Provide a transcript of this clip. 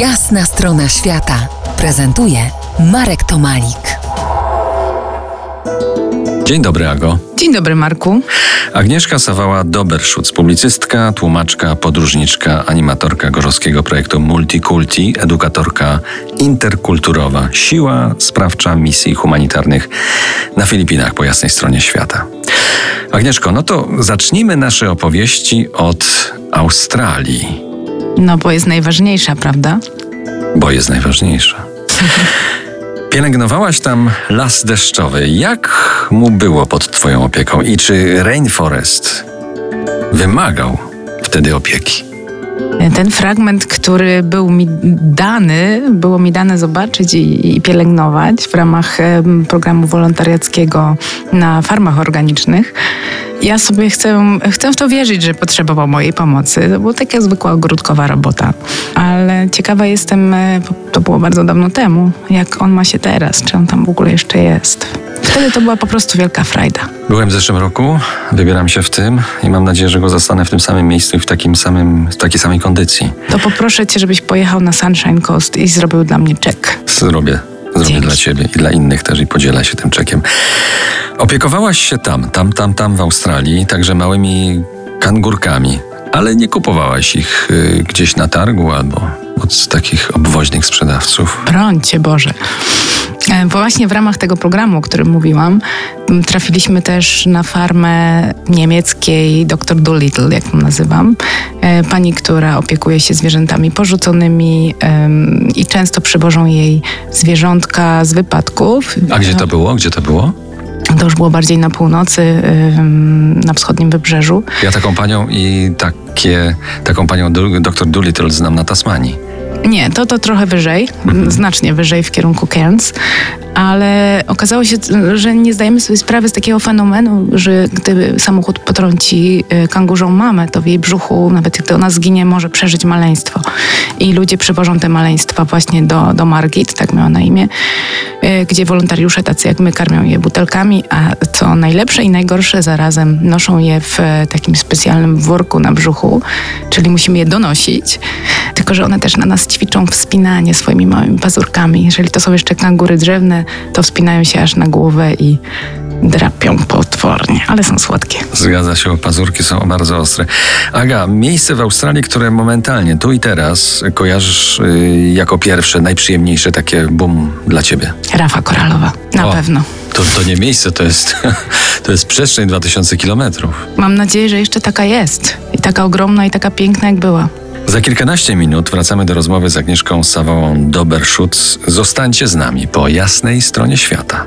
Jasna strona świata prezentuje Marek Tomalik. Dzień dobry, Ago. Dzień dobry, Marku. Agnieszka Sawała-Doberschutz, publicystka, tłumaczka, podróżniczka, animatorka gorzowskiego projektu Multikulti, edukatorka interkulturowa, siła sprawcza misji humanitarnych na Filipinach po jasnej stronie świata. Agnieszko, no to zacznijmy nasze opowieści od Australii. No, bo jest najważniejsza, prawda? Bo jest najważniejsza. Pielęgnowałaś tam las deszczowy. Jak mu było pod Twoją opieką i czy Rainforest wymagał wtedy opieki? Ten fragment, który był mi dany, było mi dane zobaczyć i, i pielęgnować w ramach programu wolontariackiego na farmach organicznych. Ja sobie chcę, chcę w to wierzyć, że potrzebował mojej pomocy. To była taka zwykła ogródkowa robota. Ale ciekawa jestem, e, to było bardzo dawno temu, jak on ma się teraz, czy on tam w ogóle jeszcze jest. Wtedy to była po prostu wielka frajda. Byłem w zeszłym roku, wybieram się w tym i mam nadzieję, że go zostanę w tym samym miejscu i w, takim samym, w takiej samej kondycji. To poproszę cię, żebyś pojechał na Sunshine Coast i zrobił dla mnie czek. Zrobię. Zrobię Dzięki. dla ciebie i dla innych też i podzielę się tym czekiem. Opiekowałaś się tam, tam, tam, tam w Australii, także małymi kangurkami, ale nie kupowałaś ich y, gdzieś na targu albo od takich obwoźnych sprzedawców. Broń cię Boże. E, Bo właśnie w ramach tego programu, o którym mówiłam, trafiliśmy też na farmę niemieckiej dr Doolittle, jak ją nazywam. E, Pani, która opiekuje się zwierzętami porzuconymi i często przywożą jej zwierzątka z wypadków. A gdzie to było? Gdzie to było? To już było bardziej na północy, na wschodnim wybrzeżu. Ja taką panią i takie, taką panią dr Doolittle znam na Tasmanii. Nie, to to trochę wyżej, znacznie wyżej w kierunku Cairns, ale okazało się, że nie zdajemy sobie sprawy z takiego fenomenu, że gdy samochód potrąci y, kangurzą mamę, to w jej brzuchu, nawet gdy ona zginie, może przeżyć maleństwo. I ludzie przywożą te maleństwa właśnie do, do Margit, tak miała na imię, y, gdzie wolontariusze tacy jak my karmią je butelkami, a co najlepsze i najgorsze zarazem noszą je w e, takim specjalnym worku na brzuchu, czyli musimy je donosić. Tylko, że one też na nas ćwiczą wspinanie swoimi małymi pazurkami. Jeżeli to są jeszcze kangury drzewne, to wspinają się aż na głowę i drapią potwornie, ale są słodkie. Zgadza się, pazurki są bardzo ostre. Aga, miejsce w Australii, które momentalnie, tu i teraz kojarzysz y, jako pierwsze, najprzyjemniejsze takie bum dla ciebie. Rafa koralowa, na O. pewno. To, to nie miejsce, to jest, to jest przestrzeń 2000 kilometrów. Mam nadzieję, że jeszcze taka jest. I taka ogromna, i taka piękna, jak była. Za kilkanaście minut wracamy do rozmowy z Agnieszką Sawałą Doberschutz. Zostańcie z nami po jasnej stronie świata.